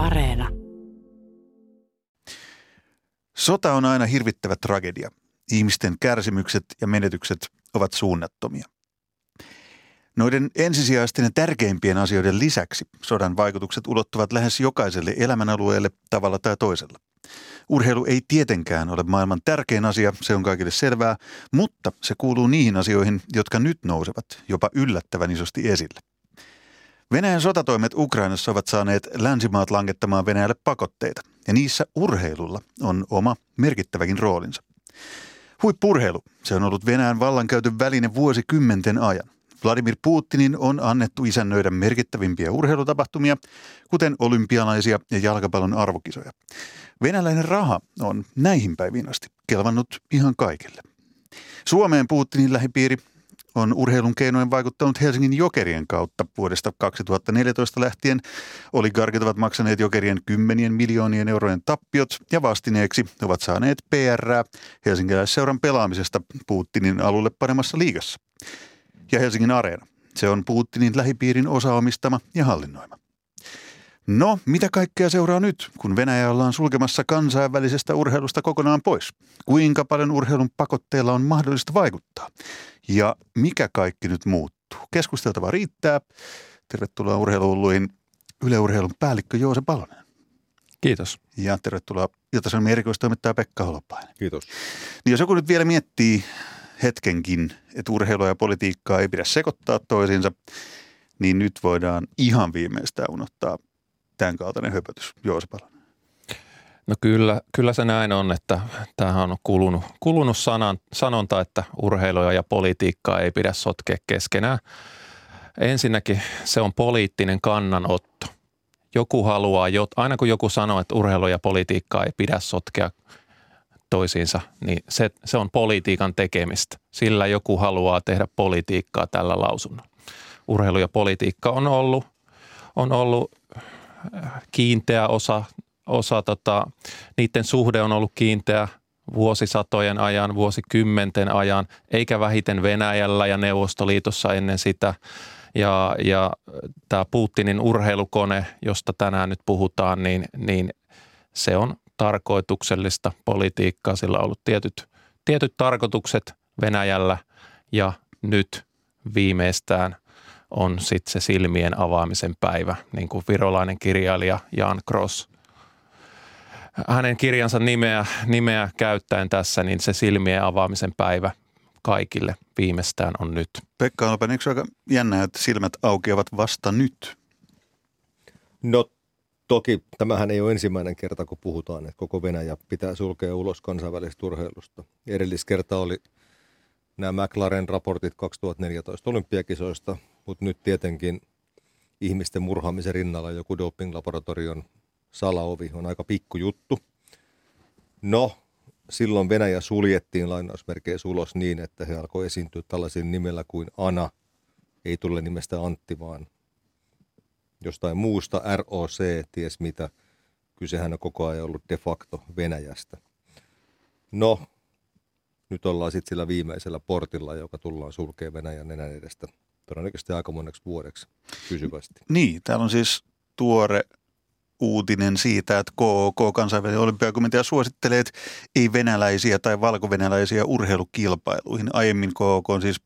Areena. Sota on aina hirvittävä tragedia. Ihmisten kärsimykset ja menetykset ovat suunnattomia. Noiden ensisijaisten ja tärkeimpien asioiden lisäksi sodan vaikutukset ulottuvat lähes jokaiselle elämänalueelle tavalla tai toisella. Urheilu ei tietenkään ole maailman tärkein asia, se on kaikille selvää, mutta se kuuluu niihin asioihin, jotka nyt nousevat jopa yllättävän isosti esille. Venäjän sotatoimet Ukrainassa ovat saaneet länsimaat langettamaan Venäjälle pakotteita, ja niissä urheilulla on oma merkittäväkin roolinsa. Huippurheilu, se on ollut Venäjän vallankäytön väline vuosikymmenten ajan. Vladimir Putinin on annettu isännöidä merkittävimpiä urheilutapahtumia, kuten olympialaisia ja jalkapallon arvokisoja. Venäläinen raha on näihin päiviin asti kelvannut ihan kaikille. Suomeen Putinin lähipiiri on urheilun keinoin vaikuttanut Helsingin jokerien kautta vuodesta 2014 lähtien. Oligarkit ovat maksaneet jokerien kymmenien miljoonien eurojen tappiot ja vastineeksi ovat saaneet PR Helsinkiläisseuran pelaamisesta Putinin alulle paremmassa liigassa. Ja Helsingin Areena. Se on Putinin lähipiirin osaomistama ja hallinnoima. No, mitä kaikkea seuraa nyt, kun Venäjä ollaan sulkemassa kansainvälisestä urheilusta kokonaan pois? Kuinka paljon urheilun pakotteilla on mahdollista vaikuttaa? Ja mikä kaikki nyt muuttuu? Keskusteltava riittää. Tervetuloa urheiluulluihin yleurheilun päällikkö Joose Palonen. Kiitos. Ja tervetuloa Ilta-Sanomien erikoistoimittaja Pekka Holopainen. Kiitos. Niin jos joku nyt vielä miettii hetkenkin, että urheilua ja politiikkaa ei pidä sekoittaa toisiinsa, niin nyt voidaan ihan viimeistään unohtaa tämän kaltainen höpötys. Joose Palonen. No kyllä, kyllä se näin on, että tämähän on kulunut, kulunut sanan, sanonta, että urheilua ja politiikkaa ei pidä sotkea keskenään. Ensinnäkin se on poliittinen kannanotto. Joku haluaa, aina kun joku sanoo, että urheilu ja politiikkaa ei pidä sotkea toisiinsa, niin se, se on politiikan tekemistä. Sillä joku haluaa tehdä politiikkaa tällä lausunnolla. Urheilu ja politiikka on ollut, on ollut kiinteä osa, osa tota, niiden suhde on ollut kiinteä vuosisatojen ajan, vuosikymmenten ajan, eikä vähiten Venäjällä ja Neuvostoliitossa ennen sitä. Ja, ja tämä Putinin urheilukone, josta tänään nyt puhutaan, niin, niin se on tarkoituksellista politiikkaa. Sillä on ollut tietyt, tietyt tarkoitukset Venäjällä ja nyt viimeistään on sitten se silmien avaamisen päivä, niin kuin virolainen kirjailija Jan Cross hänen kirjansa nimeä, nimeä käyttäen tässä, niin se silmien avaamisen päivä kaikille viimeistään on nyt. Pekka Alpen, eikö aika jännä, että silmät aukeavat vasta nyt? No toki tämähän ei ole ensimmäinen kerta, kun puhutaan, että koko Venäjä pitää sulkea ulos kansainvälisestä urheilusta. Edelliskerta oli nämä McLaren raportit 2014 olympiakisoista, mutta nyt tietenkin ihmisten murhaamisen rinnalla joku doping-laboratorion salaovi on aika pikkujuttu. No, silloin Venäjä suljettiin lainausmerkeissä ulos niin, että he alkoi esiintyä tällaisen nimellä kuin Ana. Ei tule nimestä Antti, vaan jostain muusta ROC, ties mitä. Kysehän on koko ajan ollut de facto Venäjästä. No, nyt ollaan sitten sillä viimeisellä portilla, joka tullaan sulkemaan Venäjän nenän edestä todennäköisesti aika moneksi vuodeksi pysyvästi. Niin, täällä on siis tuore uutinen siitä, että KOK, kansainvälinen olympiakomitea, suosittelee, että ei venäläisiä tai valkovenäläisiä urheilukilpailuihin. Aiemmin KOK on siis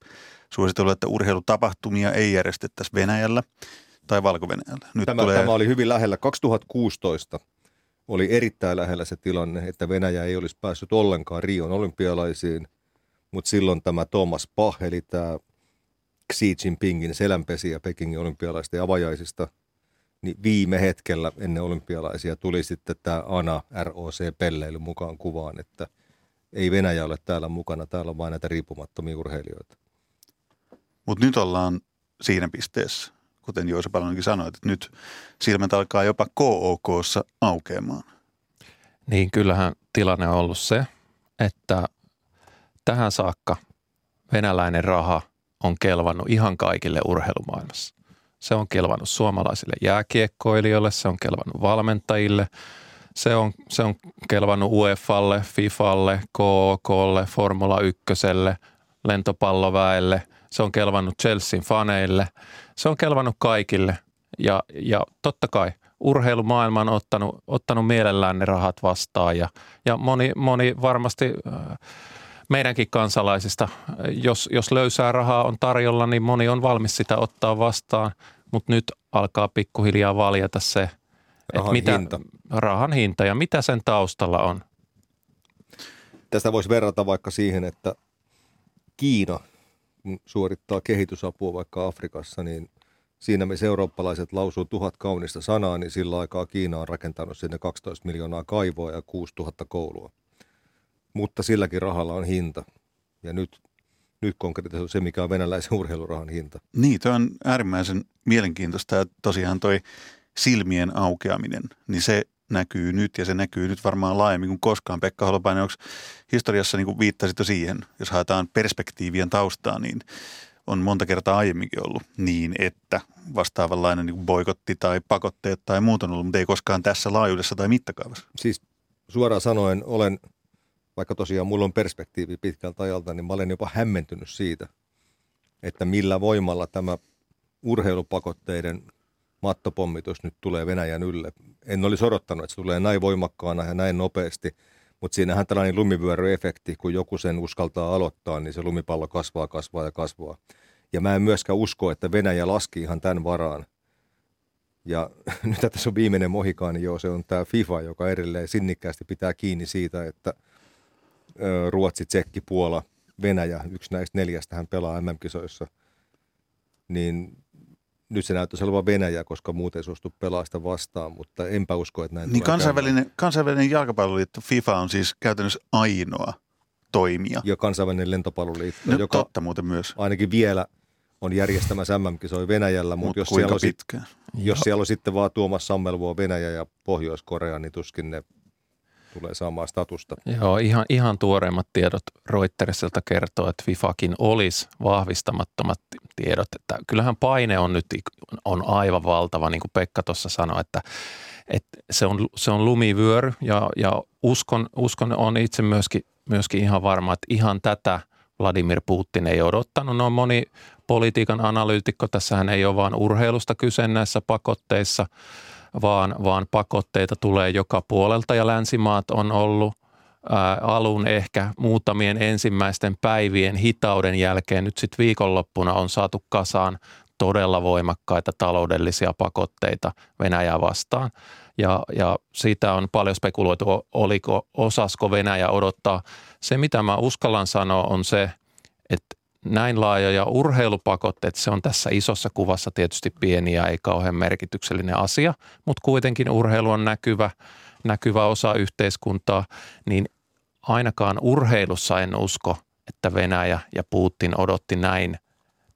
suositellut, että urheilutapahtumia ei järjestettäisi Venäjällä tai valko Nyt tämä, tulee... tämä oli hyvin lähellä. 2016 oli erittäin lähellä se tilanne, että Venäjä ei olisi päässyt ollenkaan Rion olympialaisiin, mutta silloin tämä Thomas Pah, eli tämä Xi Jinpingin selänpesiä Pekingin olympialaisten avajaisista, niin viime hetkellä ennen olympialaisia tuli sitten tämä ANA ROC-pelleily mukaan kuvaan, että ei Venäjä ole täällä mukana, täällä on vain näitä riippumattomia urheilijoita. Mutta nyt ollaan siinä pisteessä, kuten Joisa Palonenkin sanoi, että nyt silmät alkaa jopa KOKssa aukeamaan. Niin, kyllähän tilanne on ollut se, että tähän saakka venäläinen raha – on kelvannut ihan kaikille urheilumaailmassa. Se on kelvannut suomalaisille jääkiekkoilijoille, se on kelvannut valmentajille, se on, se on kelvannut UEFalle, FIFalle, KOKlle, Formula 1, lentopalloväelle, se on kelvannut Chelsean faneille, se on kelvannut kaikille. Ja, ja totta kai urheilumaailma on ottanut, ottanut mielellään ne rahat vastaan ja, ja moni, moni varmasti äh, meidänkin kansalaisista, jos, jos löysää rahaa on tarjolla, niin moni on valmis sitä ottaa vastaan, mutta nyt alkaa pikkuhiljaa valjata se, Rahan mitä, hinta. rahan hinta ja mitä sen taustalla on. Tästä voisi verrata vaikka siihen, että Kiina suorittaa kehitysapua vaikka Afrikassa, niin siinä missä eurooppalaiset lausuu tuhat kaunista sanaa, niin sillä aikaa Kiina on rakentanut sinne 12 miljoonaa kaivoa ja 6000 koulua. Mutta silläkin rahalla on hinta. Ja nyt, nyt konkreettisesti se, mikä on venäläisen urheilurahan hinta. Niin, toi on äärimmäisen mielenkiintoista ja tosiaan toi silmien aukeaminen, niin se näkyy nyt ja se näkyy nyt varmaan laajemmin kuin koskaan. Pekka Holopainen, onko historiassa niin kuin viittasit jo siihen, jos haetaan perspektiivien taustaa, niin on monta kertaa aiemminkin ollut niin, että vastaavanlainen niin boikotti tai pakotteet tai muut on ollut, mutta ei koskaan tässä laajuudessa tai mittakaavassa. Siis suoraan sanoen olen, vaikka tosiaan mulla on perspektiivi pitkältä ajalta, niin mä olen jopa hämmentynyt siitä, että millä voimalla tämä urheilupakotteiden mattopommitus nyt tulee Venäjän ylle. En olisi odottanut, että se tulee näin voimakkaana ja näin nopeasti, mutta siinähän tällainen lumivyöryefekti, kun joku sen uskaltaa aloittaa, niin se lumipallo kasvaa, kasvaa ja kasvaa. Ja mä en myöskään usko, että Venäjä laski ihan tämän varaan. Ja nyt tässä on viimeinen mohikaani, joo, se on tämä FIFA, joka edelleen sinnikkäästi pitää kiinni siitä, että Ruotsi, Tsekki, Puola, Venäjä, yksi näistä neljästä hän pelaa MM-kisoissa, niin nyt se näyttäisi olevan Venäjä, koska muuten ei suostu pelaa sitä vastaan, mutta enpä usko, että näin Niin kansainvälinen, kansainvälinen jalkapalloliitto FIFA on siis käytännössä ainoa toimija. Ja kansainvälinen lentopalloliitto, No, joka totta muuten myös. ainakin vielä on järjestämässä MM-kisoja Venäjällä, mutta Mut jos, siellä on, jos siellä on sitten vaan Tuomas Sammelvuo Venäjä ja Pohjois-Korea, niin tuskin ne tulee saamaan statusta. Joo, ihan, ihan tuoreimmat tiedot Reutersilta kertoo, että FIFAkin olisi vahvistamattomat tiedot. Että kyllähän paine on nyt on aivan valtava, niin kuin Pekka tuossa sanoi, että, että se, on, se on lumivyöry ja, ja uskon, uskon on itse myöskin, myöskin ihan varma, että ihan tätä Vladimir Putin ei odottanut. No moni politiikan analyytikko, tässähän ei ole vain urheilusta kyse näissä pakotteissa, vaan, vaan pakotteita tulee joka puolelta ja länsimaat on ollut alun ehkä muutamien ensimmäisten päivien hitauden jälkeen nyt sitten viikonloppuna on saatu kasaan todella voimakkaita taloudellisia pakotteita Venäjää vastaan. Ja, ja siitä on paljon spekuloitu, oliko, osasko Venäjä odottaa. Se, mitä mä uskallan sanoa, on se, että näin laajoja urheilupakotteet, se on tässä isossa kuvassa tietysti pieni ja ei kauhean merkityksellinen asia, mutta kuitenkin urheilu on näkyvä, näkyvä osa yhteiskuntaa, niin ainakaan urheilussa en usko, että Venäjä ja Putin odotti näin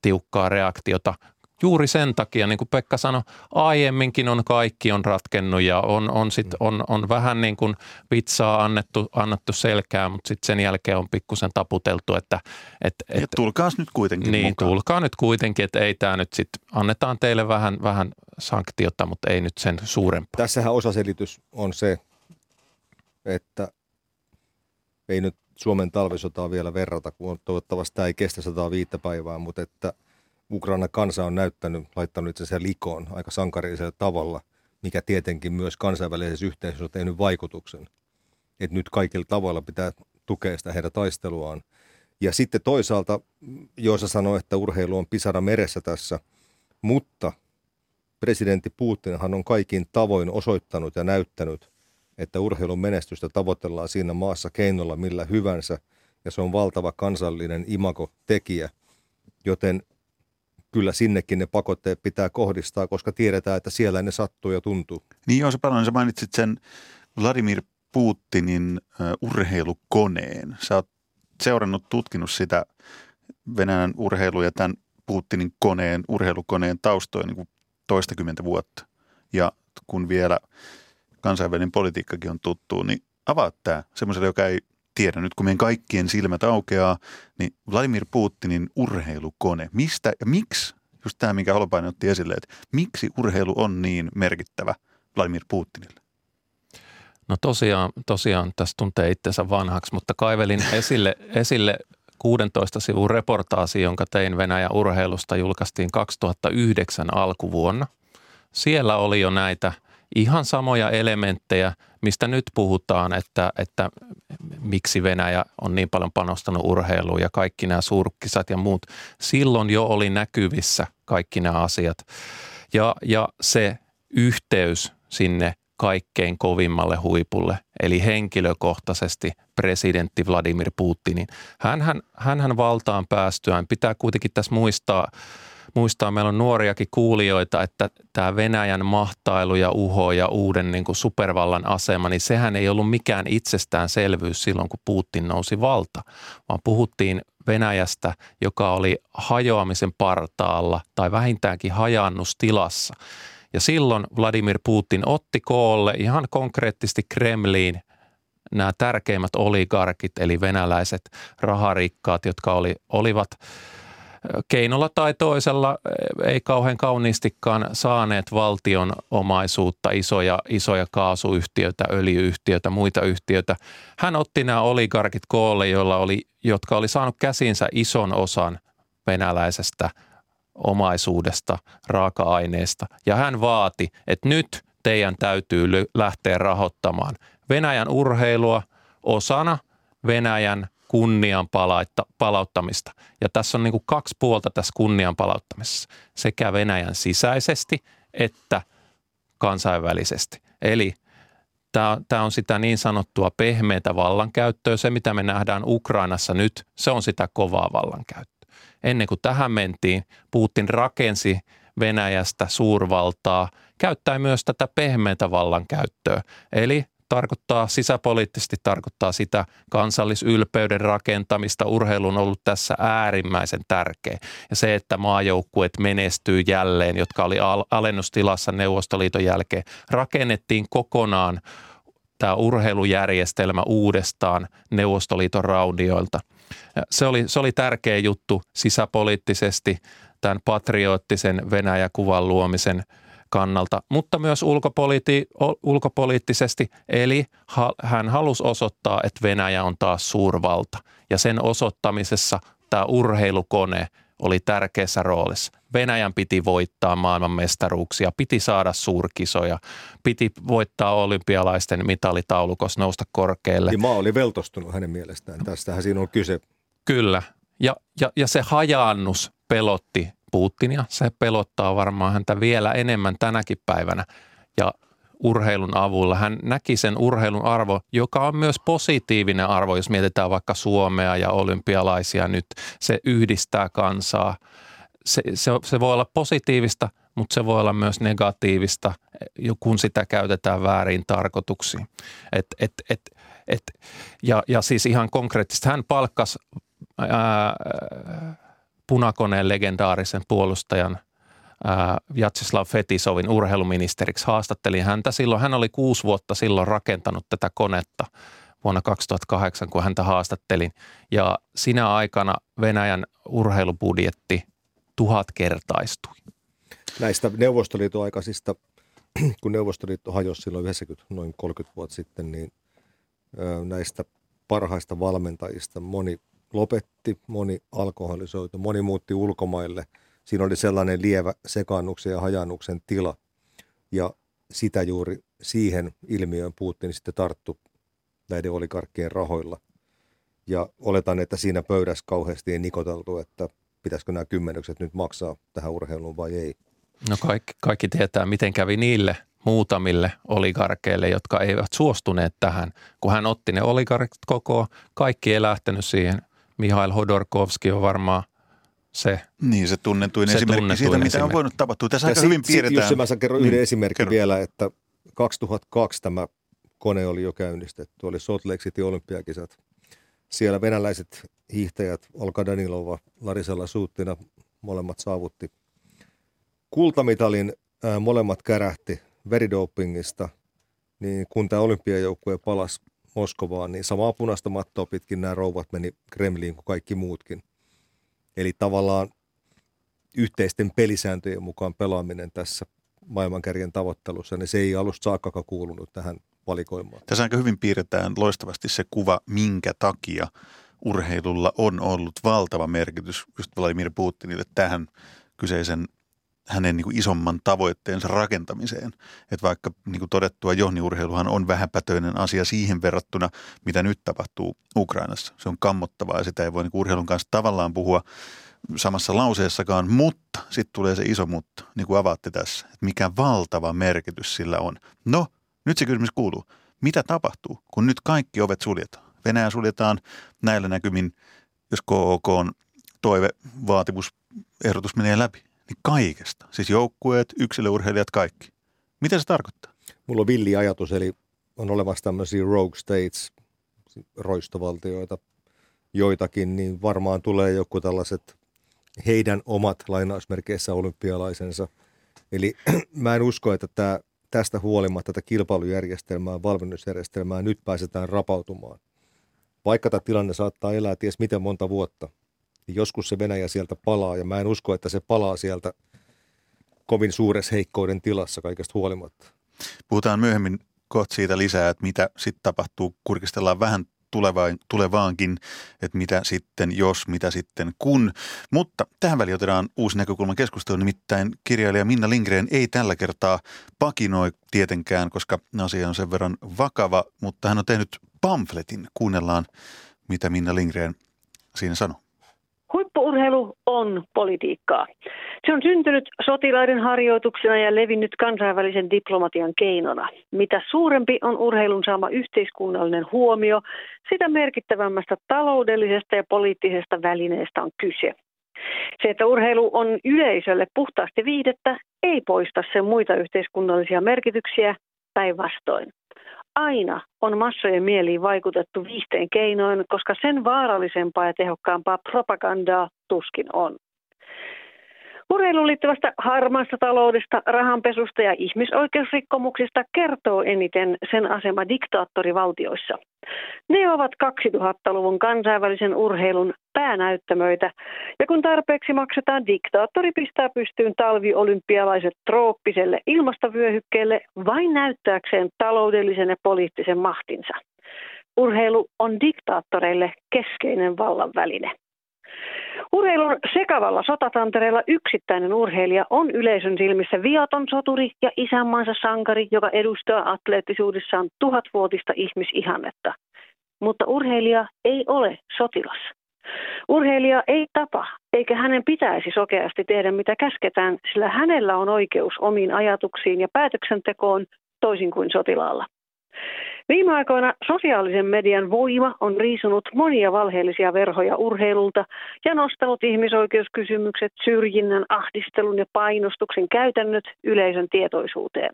tiukkaa reaktiota. Juuri sen takia, niin kuin Pekka sanoi, aiemminkin on kaikki on ratkennut ja on, on, sit, on, on vähän niin kuin vitsaa annettu, annettu selkää, mutta sitten sen jälkeen on pikkusen taputeltu, että, että, Ja että tulkaas nyt kuitenkin niin, mukaan. tulkaa nyt kuitenkin, että ei tämä nyt sitten, annetaan teille vähän, vähän sanktiota, mutta ei nyt sen suurempaa. Tässähän osaselitys on se, että ei nyt Suomen talvisotaa vielä verrata, kun toivottavasti tämä ei kestä 105 päivää, mutta että Ukraina kansa on näyttänyt, laittanut itse asiassa likoon aika sankarillisella tavalla, mikä tietenkin myös kansainvälisessä yhteisössä on tehnyt vaikutuksen. Että nyt kaikilla tavoilla pitää tukea sitä heidän taisteluaan. Ja sitten toisaalta Joosa sanoi, että urheilu on pisara meressä tässä, mutta presidentti Putinhan on kaikin tavoin osoittanut ja näyttänyt, että urheilun menestystä tavoitellaan siinä maassa keinolla millä hyvänsä, ja se on valtava kansallinen imagotekijä, joten kyllä sinnekin ne pakotteet pitää kohdistaa, koska tiedetään, että siellä ne sattuu ja tuntuu. Niin joo, sä paljon sä mainitsit sen Vladimir Putinin urheilukoneen. Sä oot seurannut, tutkinut sitä Venäjän urheilu ja tämän Putinin koneen, urheilukoneen taustoja niin toistakymmentä vuotta. Ja kun vielä kansainvälinen politiikkakin on tuttu, niin avaat tämä semmoiselle, joka ei tiedä. Nyt kun meidän kaikkien silmät aukeaa, niin Vladimir Putinin urheilukone. Mistä ja miksi, just tämä minkä Holopainen otti esille, että miksi urheilu on niin merkittävä Vladimir Putinille? No tosiaan, tosiaan tässä tuntee itsensä vanhaksi, mutta kaivelin esille, esille 16 sivun reportaasi, jonka tein Venäjän urheilusta, julkaistiin 2009 alkuvuonna. Siellä oli jo näitä ihan samoja elementtejä, mistä nyt puhutaan, että, että miksi Venäjä on niin paljon panostanut urheiluun ja kaikki nämä suurkisat ja muut. Silloin jo oli näkyvissä kaikki nämä asiat. Ja, ja se yhteys sinne kaikkein kovimmalle huipulle, eli henkilökohtaisesti presidentti Vladimir Putinin. Hänhän, hänhän valtaan päästyään, pitää kuitenkin tässä muistaa, muistaa, meillä on nuoriakin kuulijoita, että tämä Venäjän mahtailu ja uho ja uuden niin kuin supervallan asema, niin sehän ei ollut mikään itsestäänselvyys silloin, kun Putin nousi valta, vaan puhuttiin Venäjästä, joka oli hajoamisen partaalla tai vähintäänkin hajannustilassa. Ja silloin Vladimir Putin otti koolle ihan konkreettisesti Kremliin nämä tärkeimmät oligarkit, eli venäläiset raharikkaat, jotka oli, olivat keinolla tai toisella, ei kauhean kauniistikaan saaneet valtion omaisuutta, isoja, isoja kaasuyhtiöitä, öljyyhtiöitä, muita yhtiöitä. Hän otti nämä oligarkit koolle, joilla oli, jotka oli saanut käsinsä ison osan venäläisestä – omaisuudesta, raaka-aineesta. Ja hän vaati, että nyt teidän täytyy lähteä rahoittamaan Venäjän urheilua osana Venäjän kunnian palauttamista. Ja tässä on niin kuin kaksi puolta tässä kunnian palauttamisessa, sekä Venäjän sisäisesti että kansainvälisesti. Eli tämä on sitä niin sanottua pehmeätä vallankäyttöä. Se, mitä me nähdään Ukrainassa nyt, se on sitä kovaa vallankäyttöä ennen kuin tähän mentiin, Putin rakensi Venäjästä suurvaltaa, käyttäen myös tätä pehmeätä vallankäyttöä. Eli tarkoittaa sisäpoliittisesti tarkoittaa sitä kansallisylpeyden rakentamista. Urheilu on ollut tässä äärimmäisen tärkeä. Ja se, että maajoukkueet menestyy jälleen, jotka oli alennustilassa Neuvostoliiton jälkeen, rakennettiin kokonaan tämä urheilujärjestelmä uudestaan Neuvostoliiton raunioilta – se oli, se oli tärkeä juttu sisäpoliittisesti tämän patriottisen Venäjä-kuvan luomisen kannalta, mutta myös ulkopoliitti, ulkopoliittisesti. Eli hän halusi osoittaa, että Venäjä on taas suurvalta. Ja sen osoittamisessa tämä urheilukone oli tärkeässä roolissa. Venäjän piti voittaa maailmanmestaruuksia, piti saada suurkisoja, piti voittaa olympialaisten mitalitaulukossa, nousta korkealle. Ja maa oli veltostunut hänen mielestään. Tästähän siinä on kyse. Kyllä. Ja, ja, ja se hajaannus pelotti Putinia. Se pelottaa varmaan häntä vielä enemmän tänäkin päivänä. Ja urheilun avulla. Hän näki sen urheilun arvo, joka on myös positiivinen arvo, jos mietitään vaikka Suomea ja olympialaisia nyt. Se yhdistää kansaa – se, se, se voi olla positiivista, mutta se voi olla myös negatiivista, kun sitä käytetään väärin tarkoituksiin. Et, et, et, et, ja, ja siis ihan konkreettisesti hän palkkasi ää, punakoneen legendaarisen puolustajan Jatsislav Fetisovin urheiluministeriksi. Haastattelin häntä silloin. Hän oli kuusi vuotta silloin rakentanut tätä konetta vuonna 2008, kun häntä haastattelin. Ja sinä aikana Venäjän urheilubudjetti – tuhatkertaistui. Näistä Neuvostoliiton aikaisista, kun Neuvostoliitto hajosi silloin 90, noin 30 vuotta sitten, niin näistä parhaista valmentajista moni lopetti, moni alkoholisoitu, moni muutti ulkomaille. Siinä oli sellainen lievä sekannuksen ja hajannuksen tila. Ja sitä juuri siihen ilmiöön Putin sitten tarttu näiden olikarkkien rahoilla. Ja oletan, että siinä pöydässä kauheasti ei nikoteltu, että pitäisikö nämä kymmenykset nyt maksaa tähän urheiluun vai ei. No kaikki, kaikki tietää, miten kävi niille muutamille oligarkeille, jotka eivät suostuneet tähän. Kun hän otti ne oligarkit koko, kaikki ei lähtenyt siihen. Mihail Hodorkovski on varmaan se Niin, se tunnetuin se esimerkki tunnetuin siitä, esimerkki. mitä on voinut tapahtua. Tässä ja aika sit, hyvin piirretään. Jos mä kerron yhden niin, esimerkin kerro. vielä, että 2002 tämä kone oli jo käynnistetty. Oli Salt Lake City olympiakisat. Siellä venäläiset hiihtäjät Olka Danilova, Larisella Suuttina, molemmat saavutti kultamitalin, ää, molemmat kärähti veridopingista, niin kun tämä olympiajoukkue palasi Moskovaan, niin samaa punaista mattoa pitkin nämä rouvat meni Kremliin kuin kaikki muutkin. Eli tavallaan yhteisten pelisääntöjen mukaan pelaaminen tässä maailmankärjen tavoittelussa, niin se ei alusta saakka kuulunut tähän valikoimaan. Tässä aika hyvin piirretään loistavasti se kuva, minkä takia urheilulla on ollut valtava merkitys just Vladimir Putinille tähän kyseisen hänen niin kuin isomman tavoitteensa rakentamiseen. Että vaikka niin kuin todettua johniurheiluhan on vähäpätöinen asia siihen verrattuna, mitä nyt tapahtuu Ukrainassa. Se on kammottavaa ja sitä ei voi niin kuin urheilun kanssa tavallaan puhua samassa lauseessakaan, mutta sitten tulee se iso mutta, niin kuin avaatte tässä, että mikä valtava merkitys sillä on. No, nyt se kysymys kuuluu, mitä tapahtuu, kun nyt kaikki ovet suljetaan? Venäjä suljetaan näillä näkymin, jos KOK on toive, vaatimus, ehdotus menee läpi, niin kaikesta. Siis joukkueet, yksilöurheilijat, kaikki. Mitä se tarkoittaa? Mulla on villi ajatus, eli on olemassa tämmöisiä rogue states, roistovaltioita, joitakin, niin varmaan tulee joku tällaiset heidän omat lainausmerkeissä olympialaisensa. Eli mä en usko, että tämä, tästä huolimatta tätä kilpailujärjestelmää, valmennusjärjestelmää nyt pääsetään rapautumaan. Vaikka tämä tilanne saattaa elää ties miten monta vuotta, niin joskus se Venäjä sieltä palaa ja mä en usko, että se palaa sieltä kovin suuressa heikkouden tilassa kaikesta huolimatta. Puhutaan myöhemmin kohta siitä lisää, että mitä sitten tapahtuu. Kurkistellaan vähän tulevaan, tulevaankin, että mitä sitten jos, mitä sitten kun. Mutta tähän väliin otetaan uusi näkökulma keskusteluun, nimittäin kirjailija Minna Lindgren ei tällä kertaa pakinoi tietenkään, koska asia on sen verran vakava, mutta hän on tehnyt pamfletin. Kuunnellaan, mitä Minna Lindgren siinä sanoo. Huippuurheilu on politiikkaa. Se on syntynyt sotilaiden harjoituksena ja levinnyt kansainvälisen diplomatian keinona. Mitä suurempi on urheilun saama yhteiskunnallinen huomio, sitä merkittävämmästä taloudellisesta ja poliittisesta välineestä on kyse. Se, että urheilu on yleisölle puhtaasti viidettä, ei poista sen muita yhteiskunnallisia merkityksiä päinvastoin aina on massojen mieliin vaikutettu viihteen keinoin, koska sen vaarallisempaa ja tehokkaampaa propagandaa tuskin on. Urheiluun liittyvästä harmaasta taloudesta, rahanpesusta ja ihmisoikeusrikkomuksista kertoo eniten sen asema diktaattorivaltioissa. Ne ovat 2000-luvun kansainvälisen urheilun päänäyttämöitä, ja kun tarpeeksi maksetaan, diktaattori pistää pystyyn talviolympialaiset trooppiselle ilmastovyöhykkeelle vain näyttääkseen taloudellisen ja poliittisen mahtinsa. Urheilu on diktaattoreille keskeinen vallan väline. Urheilun sekavalla sotatantereella yksittäinen urheilija on yleisön silmissä viaton soturi ja isänmaansa sankari, joka edustaa atleettisuudessaan tuhatvuotista ihmisihannetta. Mutta urheilija ei ole sotilas. Urheilija ei tapa, eikä hänen pitäisi sokeasti tehdä mitä käsketään, sillä hänellä on oikeus omiin ajatuksiin ja päätöksentekoon toisin kuin sotilaalla. Viime aikoina sosiaalisen median voima on riisunut monia valheellisia verhoja urheilulta ja nostanut ihmisoikeuskysymykset, syrjinnän, ahdistelun ja painostuksen käytännöt yleisön tietoisuuteen.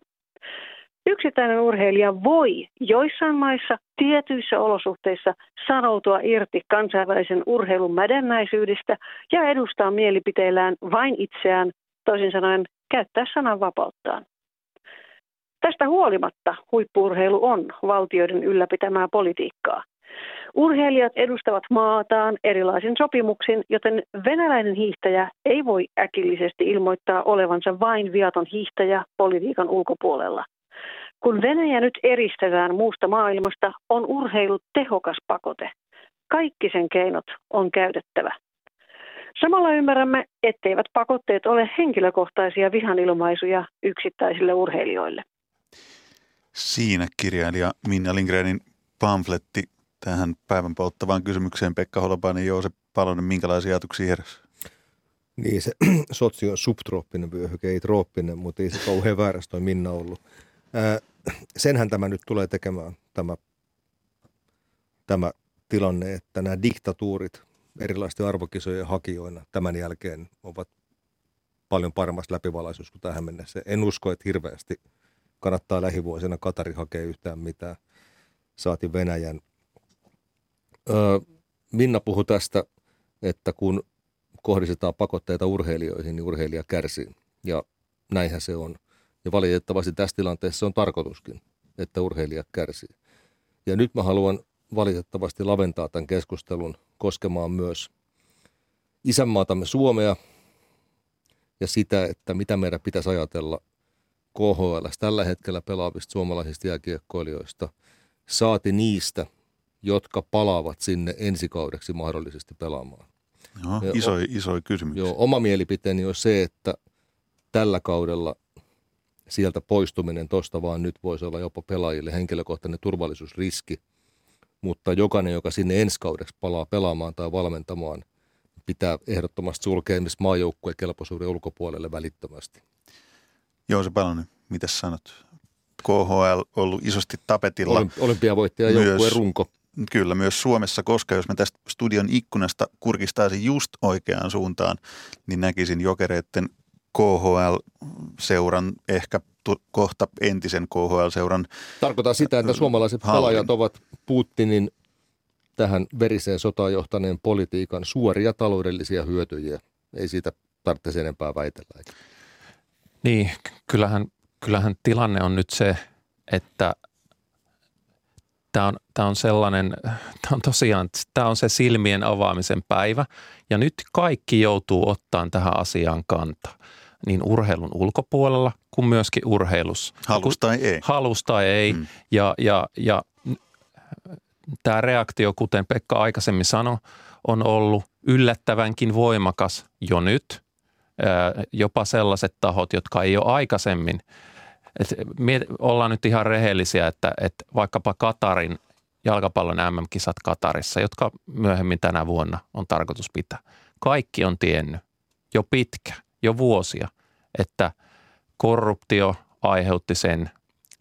Yksittäinen urheilija voi joissain maissa tietyissä olosuhteissa sanoutua irti kansainvälisen urheilun mädennäisyydestä ja edustaa mielipiteillään vain itseään, toisin sanoen käyttää sananvapauttaan. Tästä huolimatta huippuurheilu on valtioiden ylläpitämää politiikkaa. Urheilijat edustavat maataan erilaisin sopimuksin, joten venäläinen hiihtäjä ei voi äkillisesti ilmoittaa olevansa vain viaton hiihtäjä politiikan ulkopuolella. Kun Venäjä nyt eristetään muusta maailmasta, on urheilu tehokas pakote. Kaikki sen keinot on käytettävä. Samalla ymmärrämme, etteivät pakotteet ole henkilökohtaisia vihanilmaisuja yksittäisille urheilijoille. Siinä kirjailija Minna Lindgrenin pamfletti tähän päivän polttavaan kysymykseen Pekka Holopainen ja Joosep Palonen, minkälaisia ajatuksia heräsi? Niin, se sotsi on subtrooppinen vyöhyke, ei trooppinen, mutta ei se kauhean väärässä toi Minna ollut. Ää, senhän tämä nyt tulee tekemään, tämä, tämä tilanne, että nämä diktatuurit erilaisten arvokisojen hakijoina tämän jälkeen ovat paljon paremmassa läpivalaisuus kuin tähän mennessä. En usko, että hirveästi – kannattaa lähivuosina Katari hakea yhtään mitään. Saati Venäjän. Öö, Minna puhui tästä, että kun kohdistetaan pakotteita urheilijoihin, niin urheilija kärsii. Ja näinhän se on. Ja valitettavasti tässä tilanteessa on tarkoituskin, että urheilija kärsii. Ja nyt mä haluan valitettavasti laventaa tämän keskustelun koskemaan myös isänmaatamme Suomea ja sitä, että mitä meidän pitäisi ajatella KHL tällä hetkellä pelaavista suomalaisista jääkiekkoilijoista, saati niistä, jotka palaavat sinne ensikaudeksi mahdollisesti pelaamaan. Joo, iso, iso kysymys. Joo, oma mielipiteeni on se, että tällä kaudella sieltä poistuminen tuosta vaan nyt voisi olla jopa pelaajille henkilökohtainen turvallisuusriski. Mutta jokainen, joka sinne ensi kaudeksi palaa pelaamaan tai valmentamaan, pitää ehdottomasti sulkea esimerkiksi maajoukkueen kelpoisuuden ulkopuolelle välittömästi. Joo, se Palonen, mitä sanot? KHL ollut isosti tapetilla. Olympiavoittaja joukkueen runko. Kyllä, myös Suomessa, koska jos mä tästä studion ikkunasta kurkistaisin just oikeaan suuntaan, niin näkisin jokereiden KHL-seuran, ehkä tu- kohta entisen KHL-seuran. Tarkoittaa sitä, että suomalaiset hallin. pelaajat ovat Putinin tähän veriseen sotaan johtaneen politiikan suoria taloudellisia hyötyjiä. Ei siitä tarvitse enempää väitellä. Niin, kyllähän, kyllähän tilanne on nyt se, että tämä on, tämä on sellainen, tämä on tosiaan, tämä on se silmien avaamisen päivä ja nyt kaikki joutuu ottaan tähän asiaan kantaa niin urheilun ulkopuolella kuin myöskin urheilussa. Halus tai ei. Halus tai ei. Mm. Ja, ja, ja tämä reaktio, kuten Pekka aikaisemmin sanoi, on ollut yllättävänkin voimakas jo nyt. Jopa sellaiset tahot, jotka ei ole aikaisemmin – et me ollaan nyt ihan rehellisiä, että, että vaikkapa Katarin jalkapallon MM-kisat Katarissa, jotka myöhemmin tänä vuonna on tarkoitus pitää. Kaikki on tiennyt jo pitkä, jo vuosia, että korruptio aiheutti sen,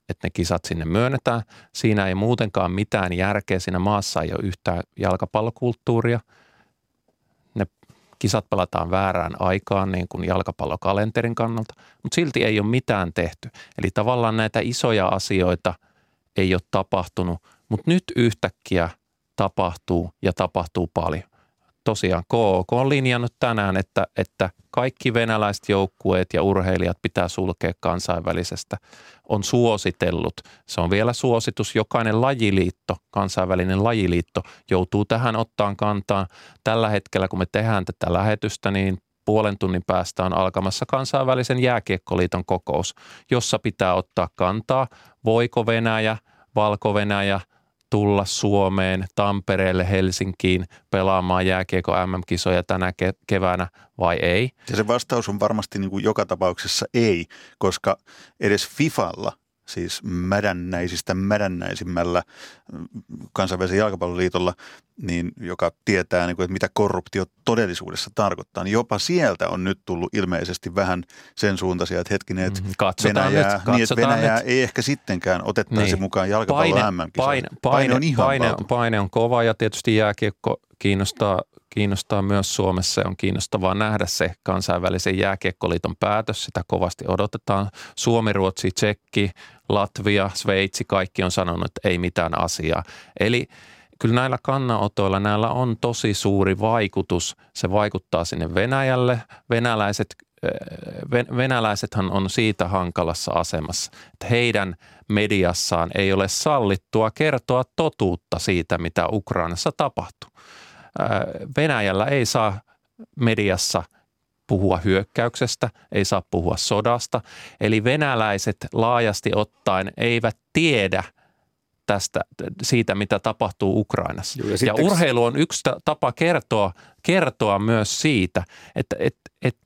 että ne kisat sinne myönnetään. Siinä ei muutenkaan mitään järkeä. Siinä maassa ei ole yhtään jalkapallokulttuuria – kisat pelataan väärään aikaan niin kuin jalkapallokalenterin kannalta, mutta silti ei ole mitään tehty. Eli tavallaan näitä isoja asioita ei ole tapahtunut, mutta nyt yhtäkkiä tapahtuu ja tapahtuu paljon tosiaan KOK on linjannut tänään, että, että kaikki venäläiset joukkueet ja urheilijat pitää sulkea kansainvälisestä. On suositellut, se on vielä suositus, jokainen lajiliitto, kansainvälinen lajiliitto joutuu tähän ottaan kantaa. Tällä hetkellä, kun me tehdään tätä lähetystä, niin puolen tunnin päästä on alkamassa kansainvälisen jääkiekkoliiton kokous, jossa pitää ottaa kantaa, voiko Venäjä, Valko-Venäjä – tulla Suomeen, Tampereelle, Helsinkiin pelaamaan jääkiekko MM-kisoja tänä keväänä vai ei? Ja se vastaus on varmasti niin kuin joka tapauksessa ei, koska edes FIFalla – siis mädännäisistä mädännäisimmällä mm, kansainvälisen jalkapalloliitolla, niin joka tietää, niin kuin, että mitä korruptio todellisuudessa tarkoittaa. Niin jopa sieltä on nyt tullut ilmeisesti vähän sen suuntaisia, että hetkinen, että mm-hmm. Venäjää, nyt, niin, että Venäjää nyt. ei ehkä sittenkään otettaisi niin. mukaan jalkapallon paine, mm paine, paine, paine, on ihan paine, paine on kova ja tietysti jääkiekko kiinnostaa kiinnostaa myös Suomessa ja on kiinnostavaa nähdä se kansainvälisen jääkiekkoliiton päätös. Sitä kovasti odotetaan. Suomi, Ruotsi, Tsekki, Latvia, Sveitsi, kaikki on sanonut, että ei mitään asiaa. Eli kyllä näillä kannanotoilla näillä on tosi suuri vaikutus. Se vaikuttaa sinne Venäjälle. Venäläiset eh, venäläisethän on siitä hankalassa asemassa, että heidän mediassaan ei ole sallittua kertoa totuutta siitä, mitä Ukrainassa tapahtuu. Venäjällä ei saa mediassa puhua hyökkäyksestä, ei saa puhua sodasta. Eli venäläiset laajasti ottaen eivät tiedä tästä, siitä, mitä tapahtuu Ukrainassa. Joo, ja, ja urheilu on yksi tapa kertoa, kertoa myös siitä, että, että, että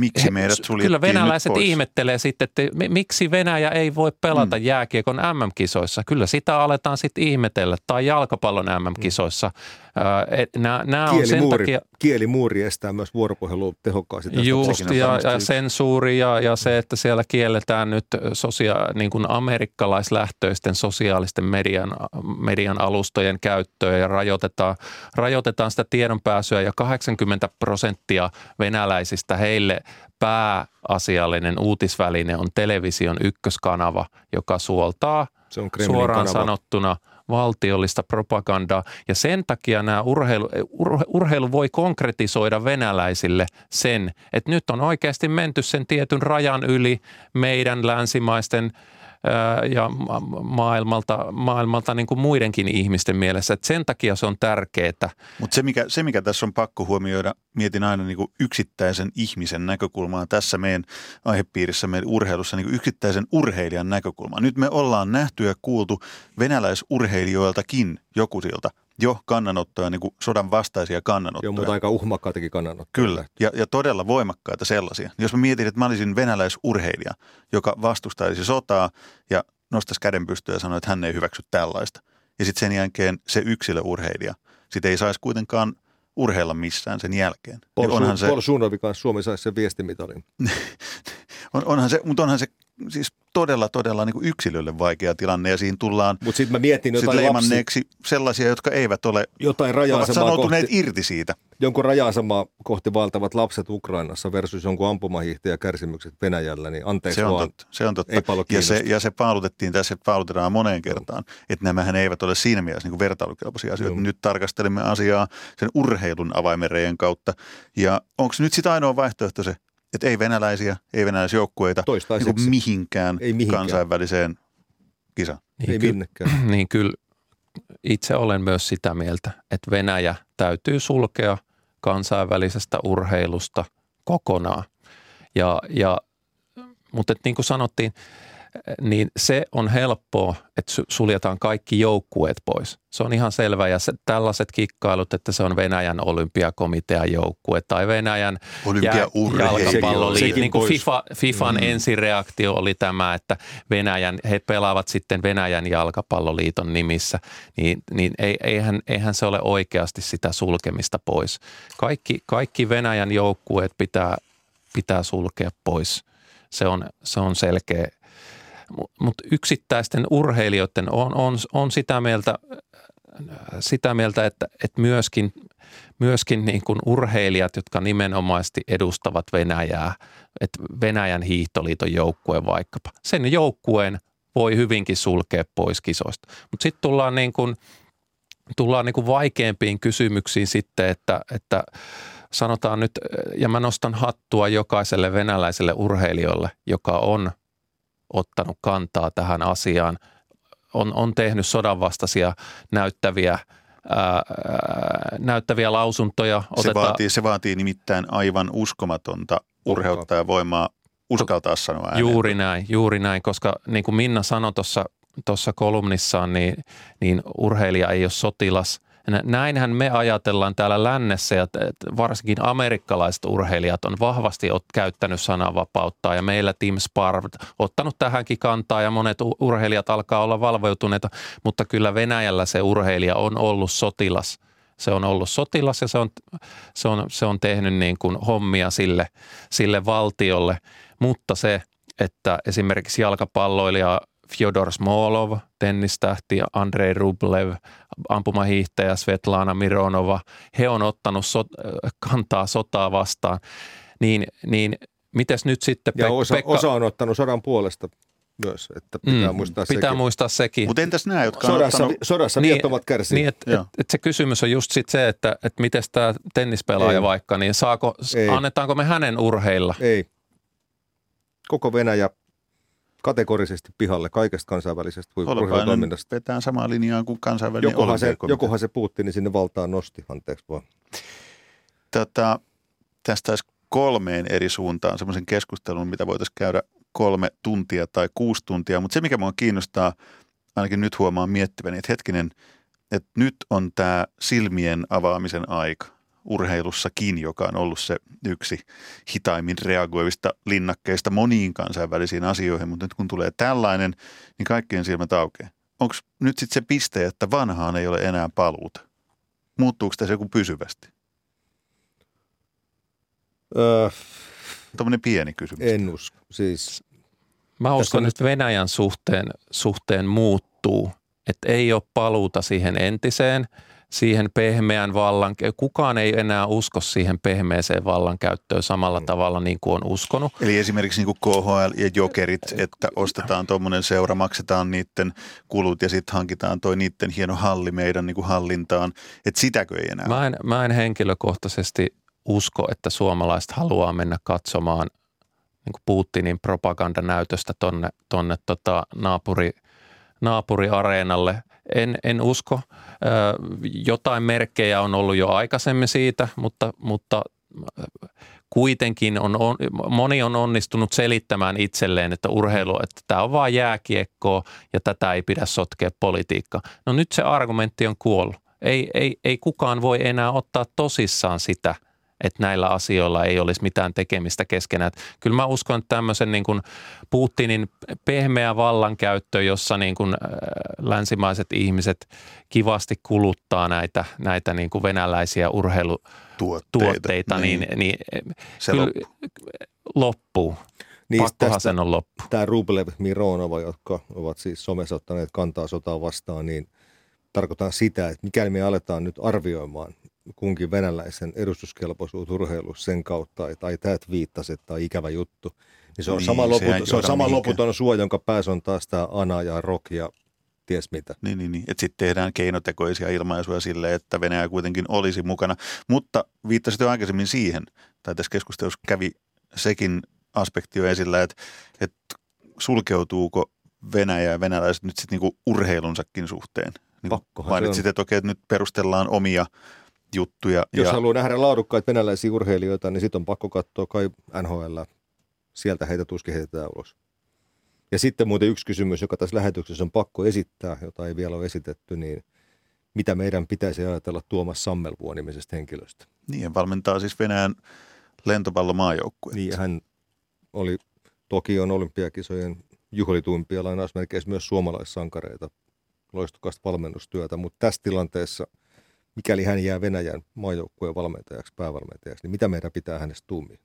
Miksi meidät Kyllä venäläiset ihmettelee sitten, että miksi Venäjä ei voi pelata mm. jääkiekon MM-kisoissa. Kyllä sitä aletaan sitten ihmetellä. Tai jalkapallon MM-kisoissa. Mm. Nämä, nämä on sen takia... Kielimuuri estää myös vuoropuhelua tehokkaasti. Just, ja, ja sensuuri ja, ja se, että siellä kielletään nyt sosia, niin kuin amerikkalaislähtöisten sosiaalisten median, median alustojen käyttöä ja rajoitetaan, rajoitetaan sitä tiedonpääsyä ja 80 prosenttia venäläisistä heille pääasiallinen uutisväline on television ykköskanava, joka suoltaa Se on suoraan kanava. sanottuna valtiollista propagandaa. Ja sen takia nämä urheilu, urheilu voi konkretisoida venäläisille sen, että nyt on oikeasti menty sen tietyn rajan yli meidän länsimaisten – ja maailmalta, maailmalta niin kuin muidenkin ihmisten mielessä. Et sen takia se on tärkeää. Mutta se mikä, se, mikä tässä on pakko huomioida, mietin aina niin kuin yksittäisen ihmisen näkökulmaa tässä meidän aihepiirissä, meidän urheilussa, niin kuin yksittäisen urheilijan näkökulmaa. Nyt me ollaan nähty ja kuultu venäläisurheilijoiltakin joku siltä jo kannanottoja, niin kuin sodan vastaisia kannanottoja. Joo, mutta aika uhmakkaitakin kannanottoja. Kyllä, ja, ja todella voimakkaita sellaisia. Jos mä mietin, että mä olisin venäläisurheilija, joka vastustaisi sotaa ja nostaisi käden pystyä ja sanoi, että hän ei hyväksy tällaista. Ja sitten sen jälkeen se yksilöurheilija, sitten ei saisi kuitenkaan urheilla missään sen jälkeen. Paul, Niin onhan se... Paul Suunovi kanssa Suomi saisi sen viestimitalin. on, onhan se, mutta onhan se siis todella, todella niin kuin yksilölle vaikea tilanne ja siinä tullaan Mutta sitten mä mietin sit jotain lapsi, leimanneeksi sellaisia, jotka eivät ole, jotain sanoutuneet kohti, irti siitä. jonkun raja-asemaa kohti valtavat lapset Ukrainassa versus jonkun ampumahiihtäjä kärsimykset Venäjällä, niin anteeksi Se on vaan. totta. Se on totta. Ei paljon ja, se, ja se paalutettiin tässä, että paalutetaan moneen kertaan, että nämähän eivät ole siinä mielessä niin kuin vertailukelpoisia asioita. Joo. Nyt tarkastelimme asiaa sen urheilun avaimerejen kautta. Ja onko nyt sitten ainoa vaihtoehto se, että ei venäläisiä, ei venäläisjoukkueita niin kuin mihinkään, Ei mihinkään. kansainväliseen kisaan. Ei ky- minnekään. niin kyllä itse olen myös sitä mieltä, että Venäjä täytyy sulkea kansainvälisestä urheilusta kokonaan. Ja, ja, mutta niin kuin sanottiin, niin se on helppoa, että su- suljetaan kaikki joukkueet pois. Se on ihan selvä ja se, tällaiset kikkailut, että se on Venäjän olympiakomitean joukkue tai Venäjän. Sekin Niin kuin. FIFA, FIFan Mm. ensireaktio oli tämä, että Venäjän, he pelaavat sitten Venäjän jalkapalloliiton nimissä, niin, niin ei, eihän, eihän se ole oikeasti sitä sulkemista pois. Kaikki, kaikki Venäjän joukkueet pitää, pitää sulkea pois. Se on, se on selkeä. Mutta yksittäisten urheilijoiden on, on, on sitä mieltä, sitä mieltä että, että myöskin, myöskin niin kuin urheilijat, jotka nimenomaisesti edustavat Venäjää, että Venäjän hiihtoliiton joukkue vaikkapa, sen joukkueen voi hyvinkin sulkea pois kisoista. Mutta sitten tullaan niin kuin, tullaan niin kuin vaikeampiin kysymyksiin sitten, että, että sanotaan nyt, ja mä nostan hattua jokaiselle venäläiselle urheilijalle, joka on ottanut kantaa tähän asiaan, on, on tehnyt sodanvastaisia näyttäviä, ää, näyttäviä lausuntoja. Se vaatii, se vaatii nimittäin aivan uskomatonta urheuttajavoimaa uskaltaa sanoa ääneen. Juuri näin, juuri näin, koska niin kuin Minna sanoi tuossa tuossa kolumnissaan, niin, niin urheilija ei ole sotilas. Nä- Näinhän me ajatellaan täällä lännessä ja varsinkin amerikkalaiset urheilijat on vahvasti käyttänyt sananvapautta ja meillä Team Sparv ottanut tähänkin kantaa ja monet urheilijat alkaa olla valveutuneita, mutta kyllä Venäjällä se urheilija on ollut sotilas. Se on ollut sotilas ja se on, se on, se on tehnyt niin kuin hommia sille, sille valtiolle, mutta se, että esimerkiksi jalkapalloilija Fyodor Smolov, tennistähti, Andrei Rublev, ampumahiihtäjä Svetlana Mironova, he on ottanut so, kantaa sotaa vastaan. Niin, niin mites nyt sitten Ja Pek- osa, Pekka, osa on ottanut sodan puolesta myös, että pitää mm, muistaa pitää sekin. muistaa sekin. Mutta entäs nämä, jotka on Sodassa, ottanut, sodassa Niin, viettomat kärsii. Niin, että Joo. et, et se kysymys on just sit se, että et miten tämä tennispelaaja Ei. vaikka, niin saako, Ei. annetaanko me hänen urheilla? Ei. Koko Venäjä kategorisesti pihalle kaikesta kansainvälisestä urheilutoiminnasta. vetää samaa linjaa kuin kansainvälinen Jokohan se, jokohan se Putinin sinne valtaan nosti, anteeksi vaan. Tota, tästä olisi kolmeen eri suuntaan semmoisen keskustelun, mitä voitaisiin käydä kolme tuntia tai kuusi tuntia. Mutta se, mikä minua kiinnostaa, ainakin nyt huomaan miettiväni, että hetkinen, että nyt on tämä silmien avaamisen aika urheilussakin, joka on ollut se yksi hitaimmin reagoivista linnakkeista moniin kansainvälisiin asioihin, mutta nyt kun tulee tällainen, niin kaikkien silmät aukeaa. Onko nyt sitten se piste, että vanhaan ei ole enää paluuta? Muuttuuko tässä joku pysyvästi? Öö, Tuommoinen pieni kysymys. en usko. Siis, Mä uskon, on että Venäjän suhteen, suhteen muuttuu, että ei ole paluuta siihen entiseen, siihen pehmeän vallan, kukaan ei enää usko siihen pehmeeseen vallankäyttöön samalla tavalla niin kuin on uskonut. Eli esimerkiksi niin kuin KHL ja Jokerit, että ostetaan tuommoinen seura, maksetaan niiden kulut ja sitten hankitaan toi niiden hieno halli meidän niin kuin hallintaan. Että sitäkö ei enää? Mä en, mä en henkilökohtaisesti usko, että suomalaiset haluaa mennä katsomaan niin kuin Putinin propagandanäytöstä tonne, tonne tota naapuri, naapuriareenalle. En, en usko. Jotain merkkejä on ollut jo aikaisemmin siitä, mutta, mutta kuitenkin on, on, moni on onnistunut selittämään itselleen, että urheilu, että tämä on vain jääkiekkoa ja tätä ei pidä sotkea politiikkaa. No nyt se argumentti on kuollut. Ei, ei, ei kukaan voi enää ottaa tosissaan sitä – että näillä asioilla ei olisi mitään tekemistä keskenään. Että kyllä mä uskon, että tämmöisen niin kuin Putinin pehmeä vallankäyttö, jossa niin kuin äh, länsimaiset ihmiset kivasti kuluttaa näitä, näitä niin kuin venäläisiä urheilutuotteita, niin, niin, niin Se kyllä loppuu. loppuu. Niin, Pakkohan tästä- sen on loppu. Tämä Rublev Mironova, jotka ovat siis somessa ottaneet kantaa sotaa vastaan, niin tarkoitan sitä, että mikäli me aletaan nyt arvioimaan kunkin venäläisen edustuskelpoisuus urheilussa sen kautta, että ai tämä viittasit tai ikävä juttu, niin se on Niin, sama, loput, se on sama mihinkään. loputon suo, jonka päässä on taas tämä Ana ja Rock ja ties mitä. Niin, niin, niin. että sitten tehdään keinotekoisia ilmaisuja sille, että Venäjä kuitenkin olisi mukana. Mutta viittasit jo aikaisemmin siihen, tai tässä keskustelussa kävi sekin aspekti jo esillä, että, että sulkeutuuko Venäjä ja venäläiset nyt sitten niinku urheilunsakin suhteen. Niin Pakkohan se mainitsit, on. että okei, että nyt perustellaan omia juttuja. Jos ja, haluaa nähdä laadukkaita venäläisiä urheilijoita, niin sitten on pakko katsoa kai NHL. Sieltä heitä tuskin heitetään ulos. Ja sitten muuten yksi kysymys, joka tässä lähetyksessä on pakko esittää, jota ei vielä ole esitetty, niin mitä meidän pitäisi ajatella Tuomas Sammelvuo nimisestä henkilöstä? niin, hän valmentaa siis Venäjän lentopallomaajoukkuetta. Niin hän oli Tokion olympiakisojen juhlituimpia lainausmerkeissä myös suomalaissankareita, loistokasta valmennustyötä, mutta tässä tilanteessa, mikäli hän jää Venäjän maajoukkueen valmentajaksi, päävalmentajaksi, niin mitä meidän pitää hänestä tuumia?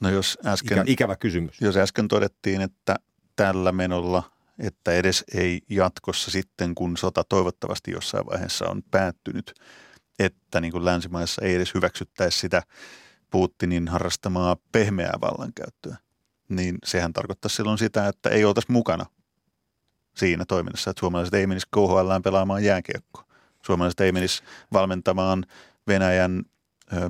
No jos äsken, Ikä, ikävä kysymys. jos äsken todettiin, että tällä menolla, että edes ei jatkossa sitten, kun sota toivottavasti jossain vaiheessa on päättynyt, että niin kuin länsimaissa ei edes hyväksyttäisi sitä Putinin harrastamaa pehmeää vallankäyttöä, niin sehän tarkoittaa silloin sitä, että ei oltaisi mukana siinä toiminnassa, että suomalaiset ei menisi KHL pelaamaan jääkiekkoa. Suomalaiset ei menisi valmentamaan Venäjän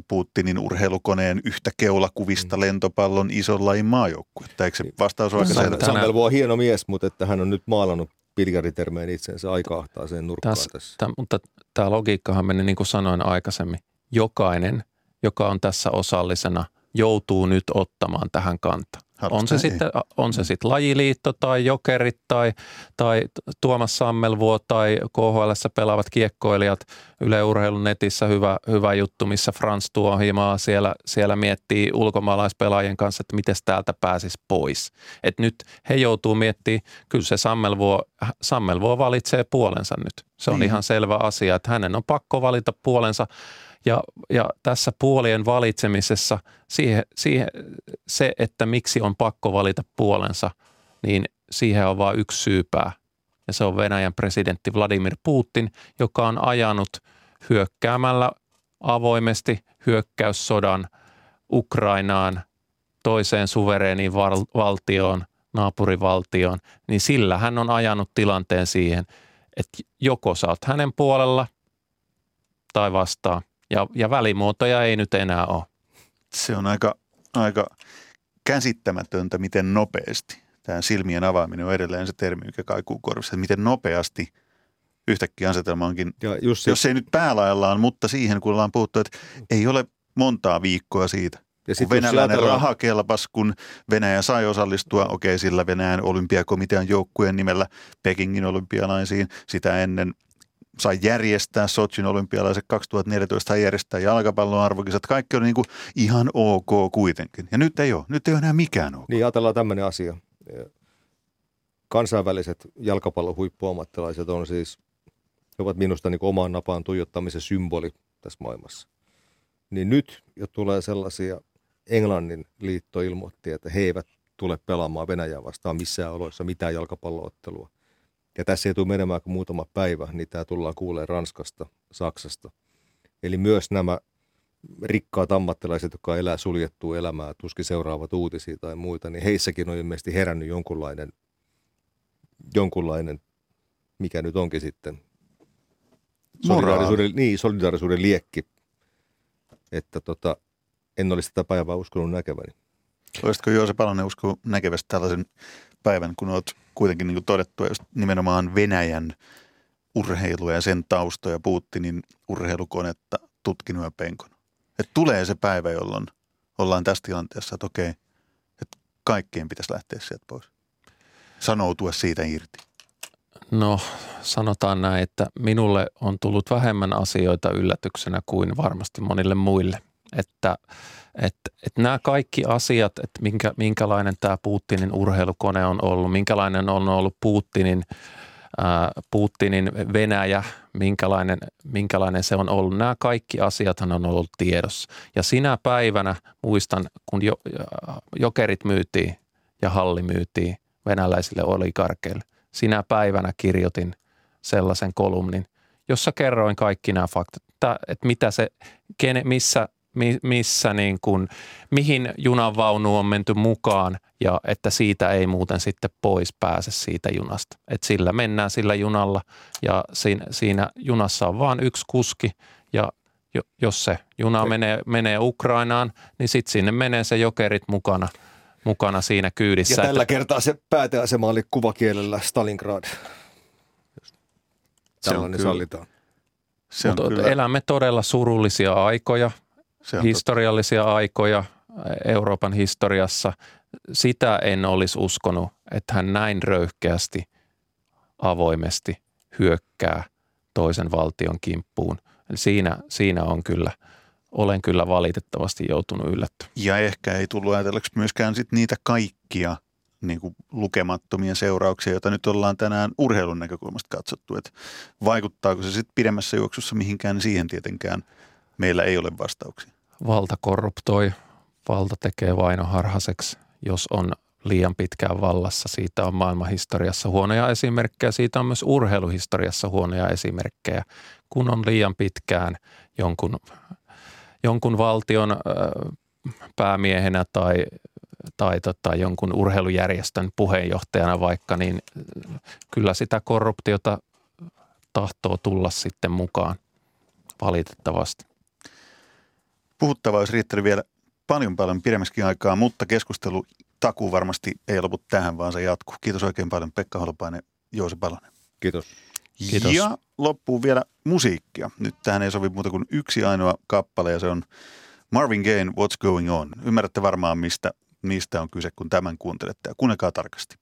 Putinin urheilukoneen yhtä keulakuvista lentopallon ison lajin maajoukkuetta. Eikö se vastaus ole aika Sam- selvä? Vuo on hieno mies, mutta että hän on nyt maalannut pilgaritermeen itsensä aika ahtaaseen nurkkaan Tässä- tässä. Tämä, mutta tämä logiikkahan meni niin kuin sanoin aikaisemmin. Jokainen, joka on tässä osallisena, joutuu nyt ottamaan tähän kantaa. On se, sitten, on se sitten lajiliitto tai jokerit tai, tai Tuomas Sammelvuo tai KHL pelaavat kiekkoilijat. Yle Urheilun netissä hyvä, hyvä juttu, missä Frans tuo himaa. Siellä, siellä miettii ulkomaalaispelaajien kanssa, että miten täältä pääsisi pois. Et nyt he joutuu miettimään, kyllä se Sammelvuo, Sammelvuo valitsee puolensa nyt. Se on Niin. ihan selvä asia, että hänen on pakko valita puolensa. Ja, ja tässä puolien valitsemisessa siihen, siihen, se, että miksi on pakko valita puolensa, niin siihen on vain yksi syypää. Ja se on Venäjän presidentti Vladimir Putin, joka on ajanut hyökkäämällä avoimesti hyökkäyssodan Ukrainaan, toiseen suvereeniin val- valtioon, naapurivaltioon, niin sillä hän on ajanut tilanteen siihen, että joko sä oot hänen puolella tai vastaan. Ja, ja välimuotoja ei nyt enää ole. Se on aika, aika käsittämätöntä, miten nopeasti. Tämä silmien avaaminen on edelleen se termi, mikä kaikuu korvissa. Että miten nopeasti yhtäkkiä asetelma onkin, Ja just se, jos ei nyt päälaillaan, mutta siihen kun ollaan puhuttu, että ei ole montaa viikkoa siitä. ja Kun venäläinen raha kelpas, kun Venäjä sai osallistua, okei sillä Venäjän olympiakomitean joukkueen nimellä Pekingin olympialaisiin, sitä ennen sai järjestää Sotsin olympialaiset 2014 sai järjestää jalkapallon arvokisat. Kaikki oli niin kuin ihan ok kuitenkin. Ja nyt ei ole. Nyt ei ole enää mikään ok. Niin ajatellaan tämmöinen asia. Kansainväliset jalkapallon huippuammattilaiset on siis, he ovat minusta niin omaan napaan tuijottamisen symboli tässä maailmassa. Niin nyt jo tulee sellaisia, Englannin liitto ilmoitti, että he eivät tule pelaamaan Venäjää vastaan missään oloissa mitään jalkapalloottelua. Ja tässä ei tule menemään kuin muutama päivä, niin tämä tullaan kuulee Ranskasta, Saksasta. Eli myös nämä rikkaat ammattilaiset, jotka elää suljettua elämää, tuskin seuraavat uutisia tai muita, niin heissäkin on ilmeisesti herännyt jonkunlainen, jonkunlainen mikä nyt onkin sitten, solidaarisuuden, niin, solidaarisuuden liekki. Että tota, en olisi tätä päivää uskonut näkeväni. Olisitko Joose Palonen usko näkevästi tällaisen päivän, kun olet kuitenkin niin kuin todettu, just nimenomaan Venäjän urheilua ja sen taustoja Putinin urheilukonetta tutkinut ja penkonut. Että tulee se päivä, jolloin ollaan tässä tilanteessa, että okei, että kaikkien pitäisi lähteä sieltä pois. Sanoutua siitä irti. No sanotaan näin, että minulle on tullut vähemmän asioita yllätyksenä kuin varmasti monille muille. Että, että, että nämä kaikki asiat, että minkä, minkälainen tämä Putinin urheilukone on ollut, minkälainen on ollut Putinin, ää, Putinin Venäjä, minkälainen, minkälainen se on ollut. Nämä kaikki asiat on ollut tiedossa. Ja sinä päivänä muistan, kun jo, jokerit myytiin ja halli myytiin venäläisille oligarkeille – sinä päivänä kirjoitin sellaisen kolumnin, jossa kerroin kaikki nämä faktat, että mitä se, kene, missä, missä niin kuin, mihin junanvaunu on menty mukaan ja että siitä ei muuten sitten pois pääse siitä junasta. Että sillä mennään sillä junalla ja siinä, siinä junassa on vain yksi kuski ja jos se juna menee, menee Ukrainaan, niin sitten sinne menee se jokerit mukana – mukana siinä kyydissä. Ja tällä että... kertaa se pääteasema oli kuvakielellä Stalingrad. Tällainen sallitaan. Se on kyllä. Elämme todella surullisia aikoja, historiallisia totta. aikoja Euroopan historiassa. Sitä en olisi uskonut, että hän näin röyhkeästi, avoimesti hyökkää toisen valtion kimppuun. Eli siinä, siinä on kyllä – olen kyllä valitettavasti joutunut yllättymään. Ja ehkä ei tullut ajatelleeksi myöskään sit niitä kaikkia niin kuin lukemattomia seurauksia, joita nyt ollaan tänään urheilun näkökulmasta katsottu. Että vaikuttaako se sitten pidemmässä juoksussa mihinkään, niin siihen tietenkään meillä ei ole vastauksia. Valta korruptoi, valta tekee vainoharhaseksi, jos on liian pitkään vallassa. Siitä on maailmanhistoriassa huonoja esimerkkejä, siitä on myös urheiluhistoriassa huonoja esimerkkejä, kun on liian pitkään jonkun jonkun valtion päämiehenä tai, tai tota, jonkun urheilujärjestön puheenjohtajana vaikka, niin kyllä sitä korruptiota tahtoo tulla sitten mukaan valitettavasti. Puhuttavaa olisi riittänyt vielä paljon paljon pidemmäskin aikaa, mutta keskustelu takuu varmasti ei lopu tähän, vaan se jatkuu. Kiitos oikein paljon Pekka Holopainen, Joose Palonen. Kiitos. Kiitos. Ja loppuun vielä musiikkia. Nyt tähän ei sovi muuta kuin yksi ainoa kappale ja se on Marvin Gaye, What's Going On. Ymmärrätte varmaan, mistä, mistä on kyse, kun tämän kuuntelette ja kuunnelkaa tarkasti.